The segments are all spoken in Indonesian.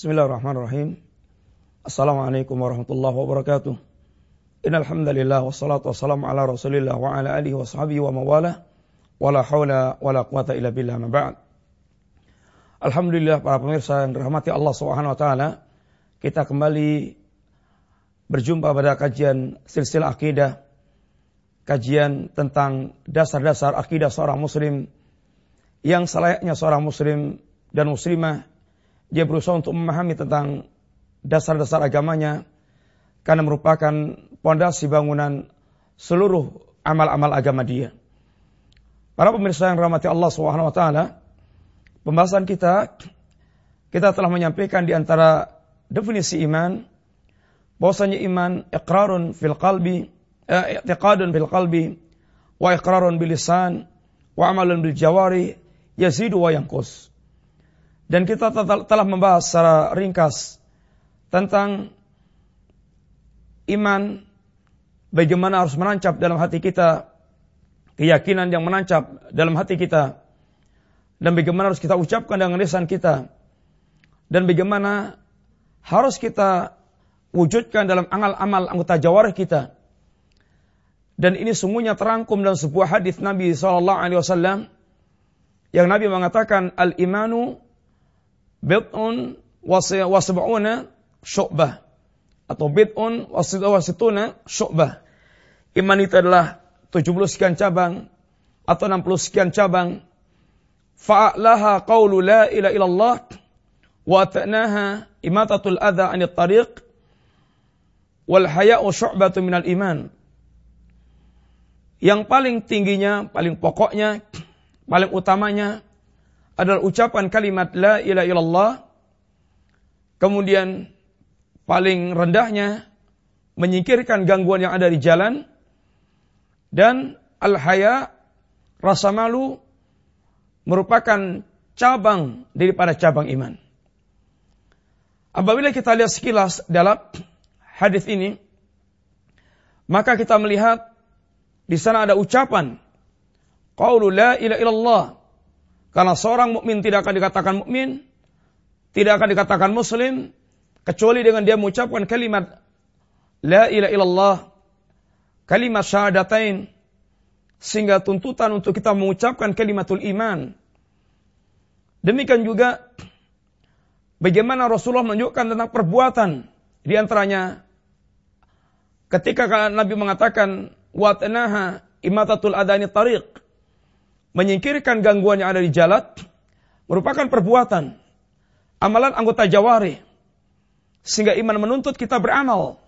Bismillahirrahmanirrahim. Assalamualaikum warahmatullahi wabarakatuh. Innal hamdalillah wassalatu wassalamu ala Rasulillah wa ala alihi wa sahbihi wa mawalah. Wala haula wala quwata illa billah ma ba'd. Alhamdulillah para pemirsa yang dirahmati Allah Subhanahu wa taala, kita kembali berjumpa pada kajian silsilah akidah, kajian tentang dasar-dasar akidah seorang muslim yang selayaknya seorang muslim dan muslimah dia berusaha untuk memahami tentang dasar-dasar agamanya karena merupakan pondasi bangunan seluruh amal-amal agama dia. Para pemirsa yang rahmati Allah Subhanahu wa taala, pembahasan kita kita telah menyampaikan di antara definisi iman bahwasanya iman iqrarun fil qalbi, eh, fil qalbi wa iqrarun bil lisan wa amalun bil jawari yazidu wa yanqus. Dan kita telah membahas secara ringkas tentang iman, bagaimana harus menancap dalam hati kita, keyakinan yang menancap dalam hati kita, dan bagaimana harus kita ucapkan dengan lisan kita, dan bagaimana harus kita wujudkan dalam amal-amal anggota jawarih kita. Dan ini semuanya terangkum dalam sebuah hadis Nabi SAW yang Nabi mengatakan al-imanu bid'un wasab'una syu'bah atau bid'un wasituna syu'bah. Iman itu adalah 70 sekian cabang atau 60 sekian cabang. Fa'laha qawlu la ilaha illallah wa ta'naha imatatul adha 'anil tariq wal haya'u syu'batu minal iman. Yang paling tingginya, paling pokoknya, paling utamanya adalah ucapan kalimat la ilaha illallah. Kemudian paling rendahnya menyingkirkan gangguan yang ada di jalan dan al-haya rasa malu merupakan cabang daripada cabang iman. Apabila kita lihat sekilas dalam hadis ini, maka kita melihat di sana ada ucapan qaulu la ilaha illallah karena seorang mukmin tidak akan dikatakan mukmin, tidak akan dikatakan muslim kecuali dengan dia mengucapkan kalimat la ilaha illallah, kalimat syahadatain sehingga tuntutan untuk kita mengucapkan kalimatul iman. Demikian juga bagaimana Rasulullah menunjukkan tentang perbuatan di antaranya ketika Nabi mengatakan wa tanaha imatatul adani tariq menyingkirkan gangguan yang ada di jalan merupakan perbuatan amalan anggota jawari sehingga iman menuntut kita beramal.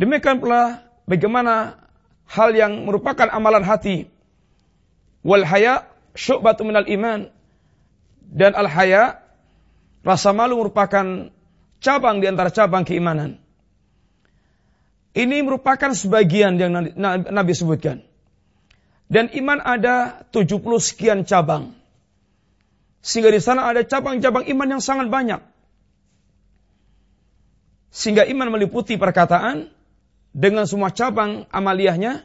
Demikian pula bagaimana hal yang merupakan amalan hati wal haya syu'batu minal iman dan al haya rasa malu merupakan cabang di antara cabang keimanan. Ini merupakan sebagian yang Nabi sebutkan. Dan iman ada 70 sekian cabang. Sehingga di sana ada cabang-cabang iman yang sangat banyak. Sehingga iman meliputi perkataan dengan semua cabang amaliyahnya.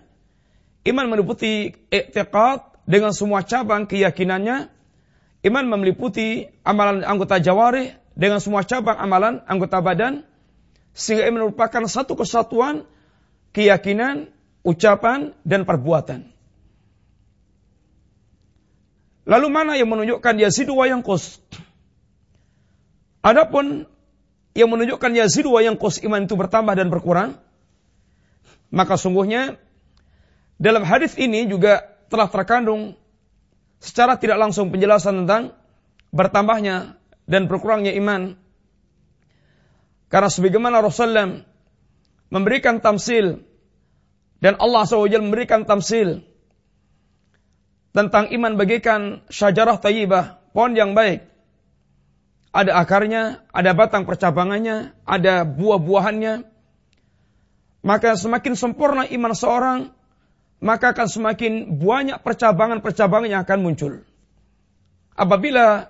Iman meliputi i'tiqad dengan semua cabang keyakinannya. Iman meliputi amalan anggota jawari dengan semua cabang amalan anggota badan. Sehingga iman merupakan satu kesatuan keyakinan, ucapan, dan perbuatan. Lalu mana yang menunjukkan yazidu wa kus? Adapun yang menunjukkan yazidu wa kus iman itu bertambah dan berkurang, maka sungguhnya dalam hadis ini juga telah terkandung secara tidak langsung penjelasan tentang bertambahnya dan berkurangnya iman. Karena sebagaimana Rasulullah memberikan tamsil dan Allah SWT memberikan tamsil tentang iman bagikan syajarah tayyibah, pohon yang baik. Ada akarnya, ada batang percabangannya, ada buah-buahannya. Maka semakin sempurna iman seorang, maka akan semakin banyak percabangan-percabangan yang akan muncul. Apabila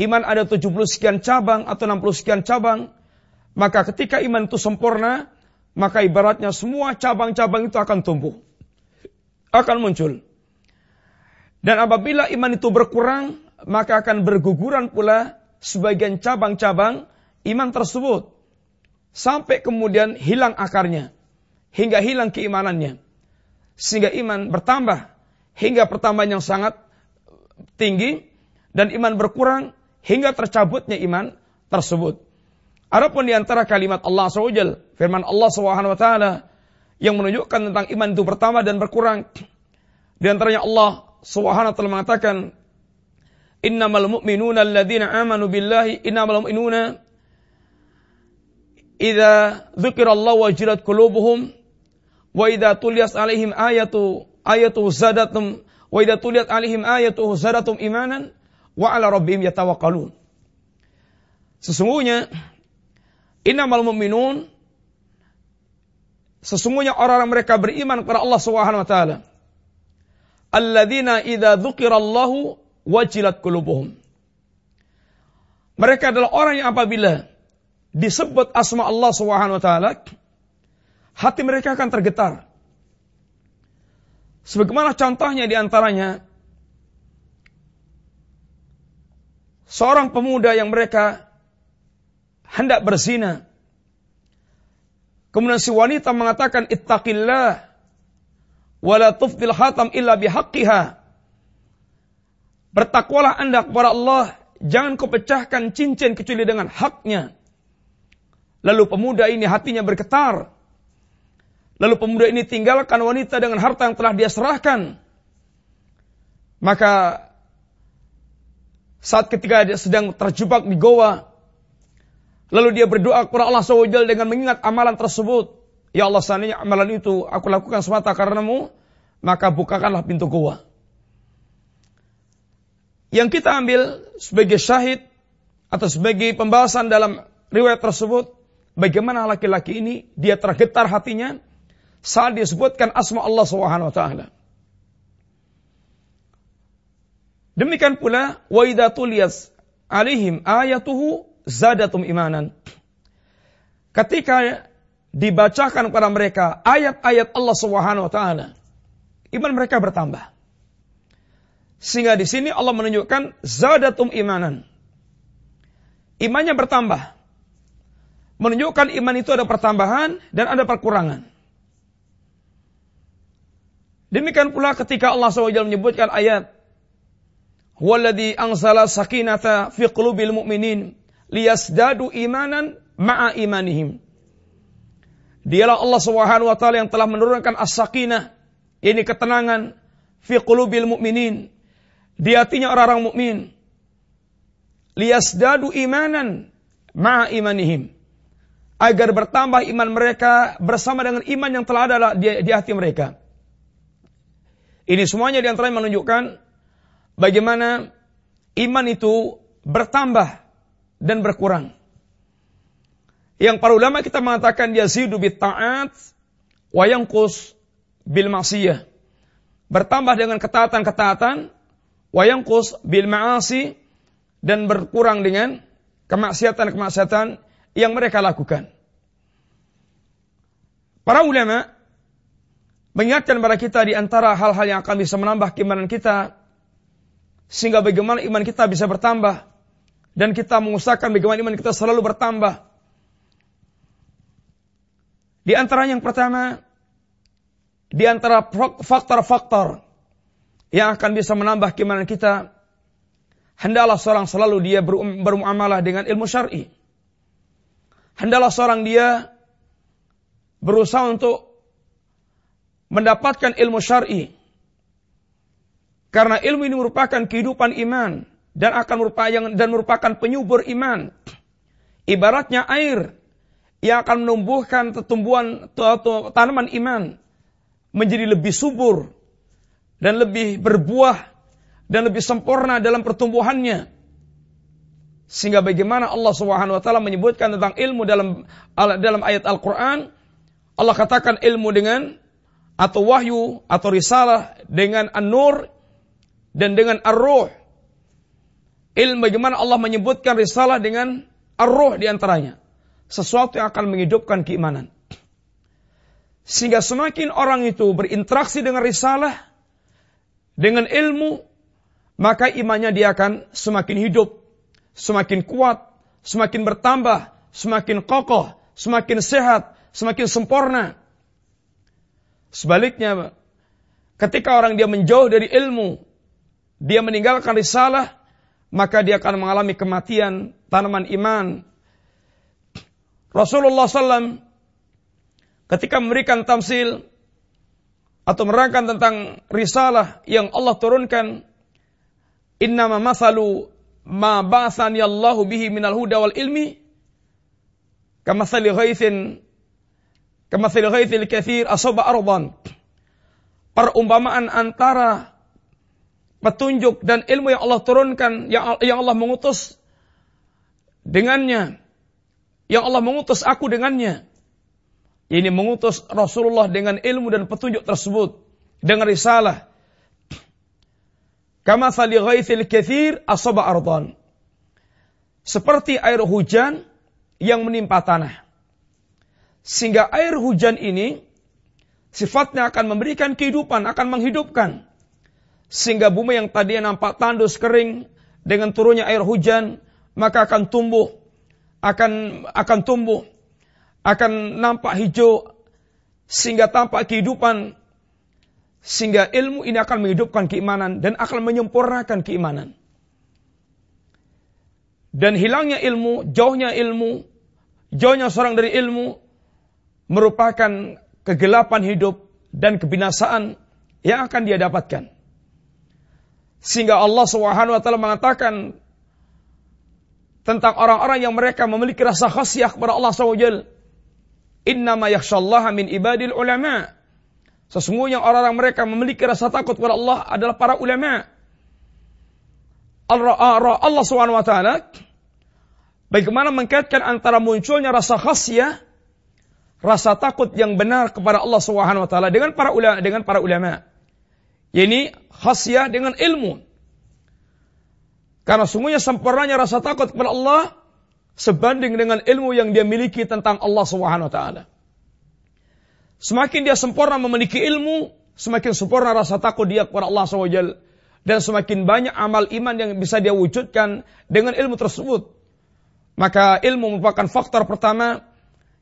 iman ada 70 sekian cabang atau 60 sekian cabang, maka ketika iman itu sempurna, maka ibaratnya semua cabang-cabang itu akan tumbuh. Akan muncul. Dan apabila iman itu berkurang, maka akan berguguran pula sebagian cabang-cabang iman tersebut. Sampai kemudian hilang akarnya. Hingga hilang keimanannya. Sehingga iman bertambah. Hingga pertambahan yang sangat tinggi. Dan iman berkurang hingga tercabutnya iman tersebut. Adapun di antara kalimat Allah SWT, firman Allah SWT yang menunjukkan tentang iman itu pertama dan berkurang. Di antaranya Allah SWT mengatakan, Innamal mu'minuna alladhina amanu billahi innamal mu'minuna idza dzukirallahu wajilat qulubuhum wa idza tuliyat alaihim ayatu ayatu zadatum wa idza tuliyat alaihim ayatu zadatum imanan wa ala rabbihim yatawakkalun. Sesungguhnya innamal mu'minun sesungguhnya orang-orang mereka beriman kepada Allah Subhanahu wa taala. Alladzina idza dzukirallahu wajilat qulubuhum. Mereka adalah orang yang apabila disebut asma Allah Subhanahu wa taala, hati mereka akan tergetar. Sebagaimana contohnya di antaranya seorang pemuda yang mereka hendak berzina. Kemudian si wanita mengatakan ittaqillah wala tufdil hatam illa bihaqqiha. Bertakwalah anda kepada Allah, jangan kau pecahkan cincin kecuali dengan haknya. Lalu pemuda ini hatinya bergetar. Lalu pemuda ini tinggalkan wanita dengan harta yang telah dia serahkan. Maka saat ketika dia sedang terjebak di goa, lalu dia berdoa kepada Allah SWT dengan mengingat amalan tersebut. Ya Allah, seandainya amalan itu aku lakukan semata karenamu, maka bukakanlah pintu goa. Yang kita ambil sebagai syahid atau sebagai pembahasan dalam riwayat tersebut, bagaimana laki-laki ini dia tergetar hatinya saat disebutkan asma Allah Subhanahu wa taala. Demikian pula wa idza tuliyas alaihim ayatuhu zadatum imanan. Ketika dibacakan kepada mereka ayat-ayat Allah Subhanahu wa taala, iman mereka bertambah. Sehingga di sini Allah menunjukkan zadatum imanan. Imannya bertambah. Menunjukkan iman itu ada pertambahan dan ada perkurangan. Demikian pula ketika Allah SWT menyebutkan ayat Huwaladhi angsala sakinata fi qulubil mu'minin liyasdadu imanan ma'a imanihim. Dialah Allah Subhanahu wa taala yang telah menurunkan as-sakinah, ini ketenangan fi qulubil mu'minin di hatinya orang-orang mukmin liyasdadu imanan ma'a imanihim agar bertambah iman mereka bersama dengan iman yang telah ada di, di hati mereka. Ini semuanya di antaranya menunjukkan bagaimana iman itu bertambah dan berkurang. Yang para ulama kita mengatakan yazidu bit ta'at wa yanqus bil maksiyah. Bertambah dengan ketaatan-ketaatan wayangkus bil ma'asi dan berkurang dengan kemaksiatan-kemaksiatan yang mereka lakukan. Para ulama mengingatkan kepada kita di antara hal-hal yang akan bisa menambah keimanan kita sehingga bagaimana iman kita bisa bertambah dan kita mengusahakan bagaimana iman kita selalu bertambah. Di antara yang pertama, di antara faktor-faktor yang akan bisa menambah keimanan kita, hendaklah seorang selalu dia bermuamalah dengan ilmu syar'i. Hendaklah seorang dia berusaha untuk mendapatkan ilmu syar'i. Karena ilmu ini merupakan kehidupan iman dan akan merupakan dan merupakan penyubur iman. Ibaratnya air yang akan menumbuhkan tumbuhan tanaman iman menjadi lebih subur, dan lebih berbuah dan lebih sempurna dalam pertumbuhannya. Sehingga bagaimana Allah Subhanahu wa taala menyebutkan tentang ilmu dalam dalam ayat Al-Qur'an, Allah katakan ilmu dengan atau wahyu atau risalah dengan an-nur dan dengan ar-ruh. Ilmu bagaimana Allah menyebutkan risalah dengan ar-ruh di antaranya. Sesuatu yang akan menghidupkan keimanan. Sehingga semakin orang itu berinteraksi dengan risalah, dengan ilmu, maka imannya dia akan semakin hidup, semakin kuat, semakin bertambah, semakin kokoh, semakin sehat, semakin sempurna. Sebaliknya, ketika orang dia menjauh dari ilmu, dia meninggalkan risalah, maka dia akan mengalami kematian tanaman iman. Rasulullah SAW ketika memberikan tamsil atau menerangkan tentang risalah yang Allah turunkan, innama masalu ma ba'athani Allahu bihi minal huda wal ilmi kamathali ghaithin kamathali ghaithil kathir asaba ardan. Perumpamaan antara petunjuk dan ilmu yang Allah turunkan yang Allah mengutus dengannya yang Allah mengutus aku dengannya ini mengutus Rasulullah dengan ilmu dan petunjuk tersebut dengan risalah Kama sali ghaithil kathir asaba ardan. Seperti air hujan yang menimpa tanah. Sehingga air hujan ini sifatnya akan memberikan kehidupan, akan menghidupkan. Sehingga bumi yang tadinya nampak tandus kering dengan turunnya air hujan, maka akan tumbuh, akan akan tumbuh, akan nampak hijau, sehingga tampak kehidupan sehingga ilmu ini akan menghidupkan keimanan dan akan menyempurnakan keimanan. Dan hilangnya ilmu, jauhnya ilmu, jauhnya seorang dari ilmu merupakan kegelapan hidup dan kebinasaan yang akan dia dapatkan. Sehingga Allah Subhanahu wa taala mengatakan tentang orang-orang yang mereka memiliki rasa khasyah kepada Allah SWT. Innama yakhshallaha min ibadil ulama. Sesungguhnya orang-orang mereka memiliki rasa takut kepada Allah adalah para ulama. Allah SWT bagaimana mengkaitkan antara munculnya rasa khasyah, rasa takut yang benar kepada Allah SWT dengan para ulama dengan para ulama. Ini khasyah dengan ilmu. Karena sungguhnya sempurnanya rasa takut kepada Allah sebanding dengan ilmu yang dia miliki tentang Allah Subhanahu wa taala. Semakin dia sempurna memiliki ilmu, semakin sempurna rasa takut dia kepada Allah SWT. Dan semakin banyak amal iman yang bisa dia wujudkan dengan ilmu tersebut. Maka ilmu merupakan faktor pertama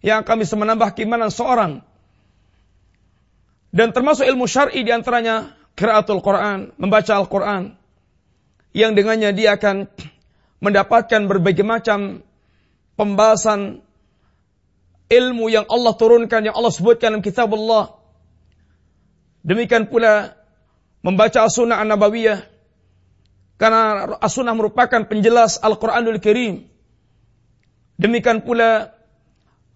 yang akan bisa menambah keimanan seorang. Dan termasuk ilmu syar'i di antaranya kiraatul Quran, membaca Al-Quran. Yang dengannya dia akan mendapatkan berbagai macam pembahasan ilmu yang Allah turunkan, yang Allah sebutkan dalam kitab Allah. Demikian pula membaca as-sunnah an-nabawiyah. Karena as-sunnah merupakan penjelas Al-Quranul Karim. Demikian pula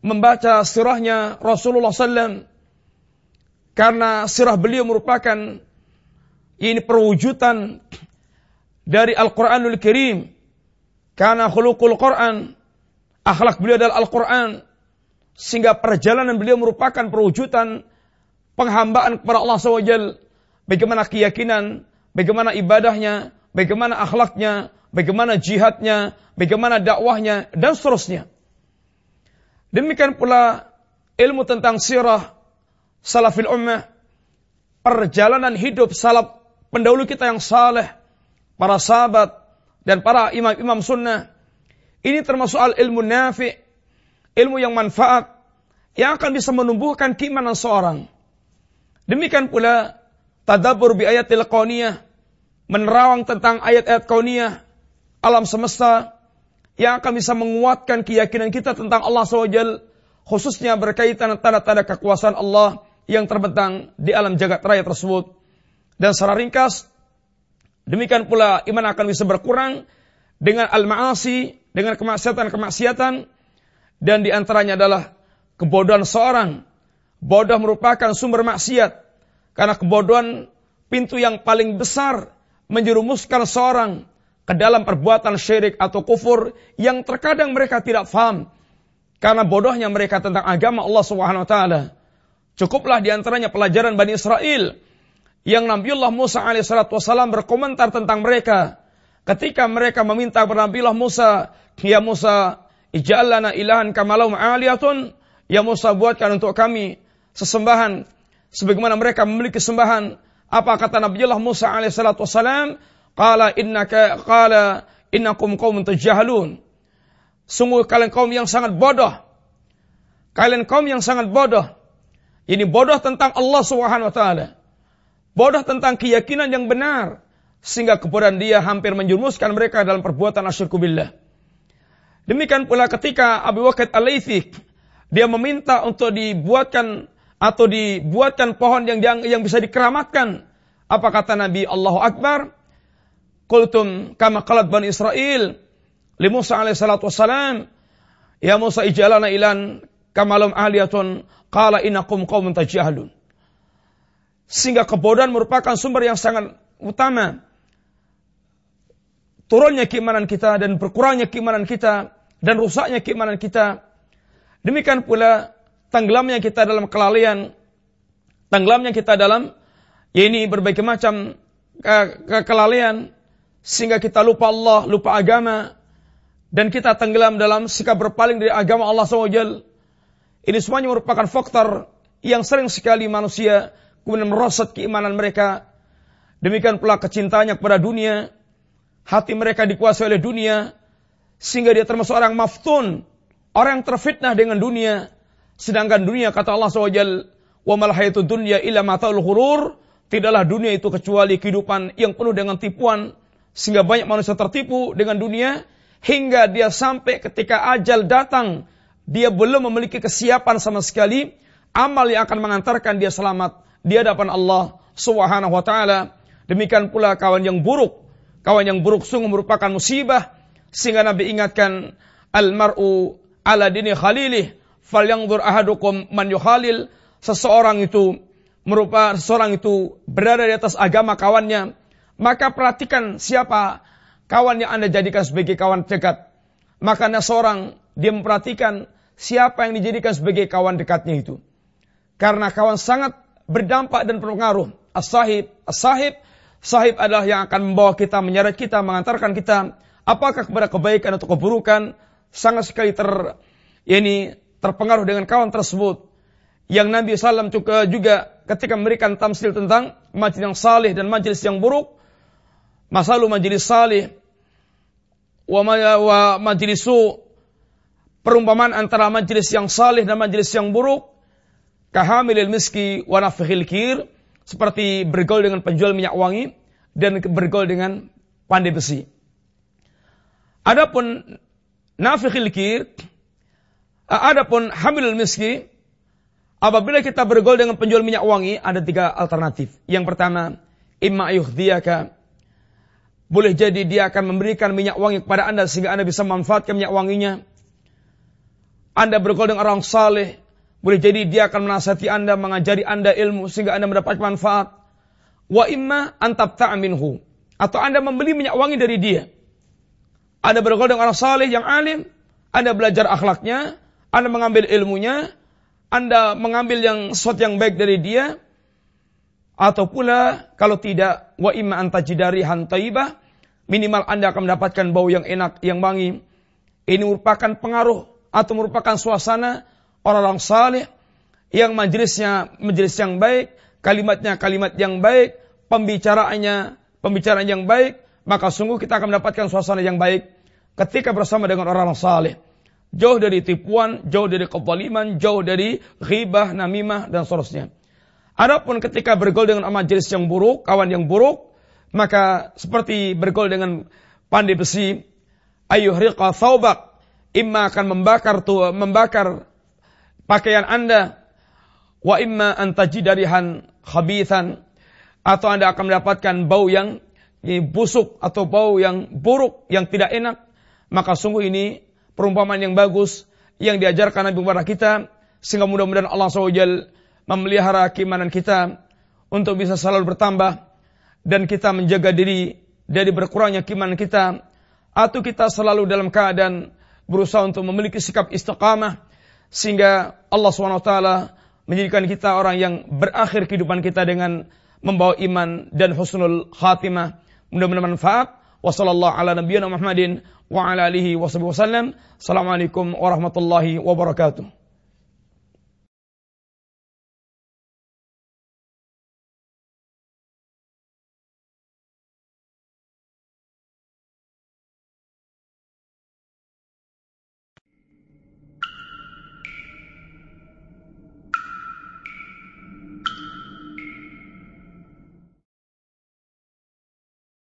membaca sirahnya Rasulullah SAW. Karena sirah beliau merupakan ini perwujudan dari Al-Quranul Karim. Karena khulukul Quran. Akhlak beliau adalah Al-Quran. Sehingga perjalanan beliau merupakan perwujudan penghambaan kepada Allah SWT. Bagaimana keyakinan, bagaimana ibadahnya, bagaimana akhlaknya, bagaimana jihadnya, bagaimana dakwahnya, dan seterusnya. Demikian pula ilmu tentang sirah salafil ummah, perjalanan hidup salaf pendahulu kita yang saleh, para sahabat, dan para imam-imam sunnah. Ini termasuk al ilmu nafi' ilmu yang manfaat yang akan bisa menumbuhkan keimanan seorang. Demikian pula tadabbur bi ayatil qauniyah, menerawang tentang ayat-ayat qauniyah alam semesta yang akan bisa menguatkan keyakinan kita tentang Allah SWT, khususnya berkaitan tanda-tanda kekuasaan Allah yang terbentang di alam jagat raya tersebut. Dan secara ringkas, demikian pula iman akan bisa berkurang dengan al-ma'asi, dengan kemaksiatan-kemaksiatan, dan di antaranya adalah kebodohan seorang. Bodoh merupakan sumber maksiat. Karena kebodohan pintu yang paling besar menjerumuskan seorang ke dalam perbuatan syirik atau kufur yang terkadang mereka tidak faham karena bodohnya mereka tentang agama Allah Subhanahu wa taala. Cukuplah di antaranya pelajaran Bani Israel yang Nabiullah Musa alaihissalatu wassalam berkomentar tentang mereka ketika mereka meminta kepada Nabiullah Musa, "Ya Musa, Ij'alana ilahan kamalau aliyatun. Ya Musa buatkan untuk kami sesembahan sebagaimana mereka memiliki sembahan. Apa kata Nabiullah Musa alaihissalatu wassalam? Qala innaka qala innakum qaumun tajhalun. Sungguh kalian kaum yang sangat bodoh. Kalian kaum yang sangat bodoh. Ini bodoh tentang Allah Subhanahu wa taala. Bodoh tentang keyakinan yang benar sehingga kebodohan dia hampir menjurumuskan mereka dalam perbuatan asyirku billah. Demikian pula ketika Abu Waqid al dia meminta untuk dibuatkan atau dibuatkan pohon yang yang, yang bisa dikeramatkan. Apa kata Nabi Allahu Akbar? Qultum kama qalat Bani Israel li Musa alaihi salatu wassalam Ya Musa ijalana ilan kamalum ahliyatun qala innakum qaumun tajhalun. Sehingga kebodohan merupakan sumber yang sangat utama. Turunnya keimanan kita dan berkurangnya keimanan kita dan rusaknya keimanan kita. Demikian pula tenggelamnya kita dalam kelalaian, tenggelamnya kita dalam ya ini berbagai macam ke, ke kelalaian sehingga kita lupa Allah, lupa agama dan kita tenggelam dalam sikap berpaling dari agama Allah SWT. Ini semuanya merupakan faktor yang sering sekali manusia kemudian merosot keimanan mereka. Demikian pula kecintanya kepada dunia, hati mereka dikuasai oleh dunia, sehingga dia termasuk orang maftun, orang yang terfitnah dengan dunia, Sedangkan dunia kata Allah SWT, mal hayatu dunya illa mataul ghurur, tidaklah dunia itu kecuali kehidupan yang penuh dengan tipuan. Sehingga banyak manusia tertipu dengan dunia. Hingga dia sampai ketika ajal datang dia belum memiliki kesiapan sama sekali. Amal yang akan mengantarkan dia selamat di hadapan Allah Subhanahu wa taala. Demikian pula kawan yang buruk. Kawan yang buruk sungguh merupakan musibah. Sehingga Nabi ingatkan al mar'u ala dini khalilih falyanzur ahadukum man yukhalil. Seseorang itu merupakan seseorang itu berada di atas agama kawannya. Maka perhatikan siapa kawan yang Anda jadikan sebagai kawan dekat. Makanya seorang dia memperhatikan siapa yang dijadikan sebagai kawan dekatnya itu. Karena kawan sangat berdampak dan berpengaruh as-sahib as-sahib sahib adalah yang akan membawa kita menyeret kita mengantarkan kita apakah kepada kebaikan atau keburukan sangat sekali ter ini terpengaruh dengan kawan tersebut. Yang Nabi SAW juga, juga ketika memberikan tamsil tentang majlis yang salih dan majlis yang buruk. Masalu majlis salih wa, wa majlisu perumpamaan antara majlis yang salih dan majlis yang buruk kahamilil miski wa nafihil kir seperti bergaul dengan penjual minyak wangi dan bergaul dengan pandai besi. Adapun nafihil kir Adapun hamilul miski, apabila kita bergol dengan penjual minyak wangi, ada tiga alternatif. Yang pertama, imma yuhdiyaka. Boleh jadi dia akan memberikan minyak wangi kepada Anda sehingga Anda bisa memanfaatkan minyak wanginya. Anda bergol dengan orang saleh, boleh jadi dia akan menasihati Anda, mengajari Anda ilmu sehingga Anda mendapat manfaat. Wa imma antab ta'minhu. Atau Anda membeli minyak wangi dari dia. Anda bergol dengan orang saleh yang alim, Anda belajar akhlaknya, anda mengambil ilmunya, Anda mengambil yang sesuatu yang baik dari dia, atau pula kalau tidak wa imma antajidari hantaibah, minimal Anda akan mendapatkan bau yang enak, yang wangi. Ini merupakan pengaruh atau merupakan suasana orang-orang saleh yang majelisnya majelis yang baik, kalimatnya kalimat yang baik, pembicaraannya pembicaraan yang baik, maka sungguh kita akan mendapatkan suasana yang baik ketika bersama dengan orang-orang saleh jauh dari tipuan, jauh dari kezaliman, jauh dari ghibah, namimah dan seterusnya. Adapun ketika bergaul dengan majelis yang buruk, kawan yang buruk, maka seperti bergaul dengan pandai besi, riqa thawbak, imma akan membakar membakar pakaian Anda, wa imma antajidarihan khabithan, atau Anda akan mendapatkan bau yang busuk atau bau yang buruk, yang tidak enak, maka sungguh ini perumpamaan yang bagus yang diajarkan Nabi kepada kita sehingga mudah-mudahan Allah SWT memelihara keimanan kita untuk bisa selalu bertambah dan kita menjaga diri dari berkurangnya keimanan kita atau kita selalu dalam keadaan berusaha untuk memiliki sikap istiqamah sehingga Allah SWT menjadikan kita orang yang berakhir kehidupan kita dengan membawa iman dan husnul khatimah. Mudah-mudahan manfaat. Wassalamualaikum warahmatullahi wabarakatuh.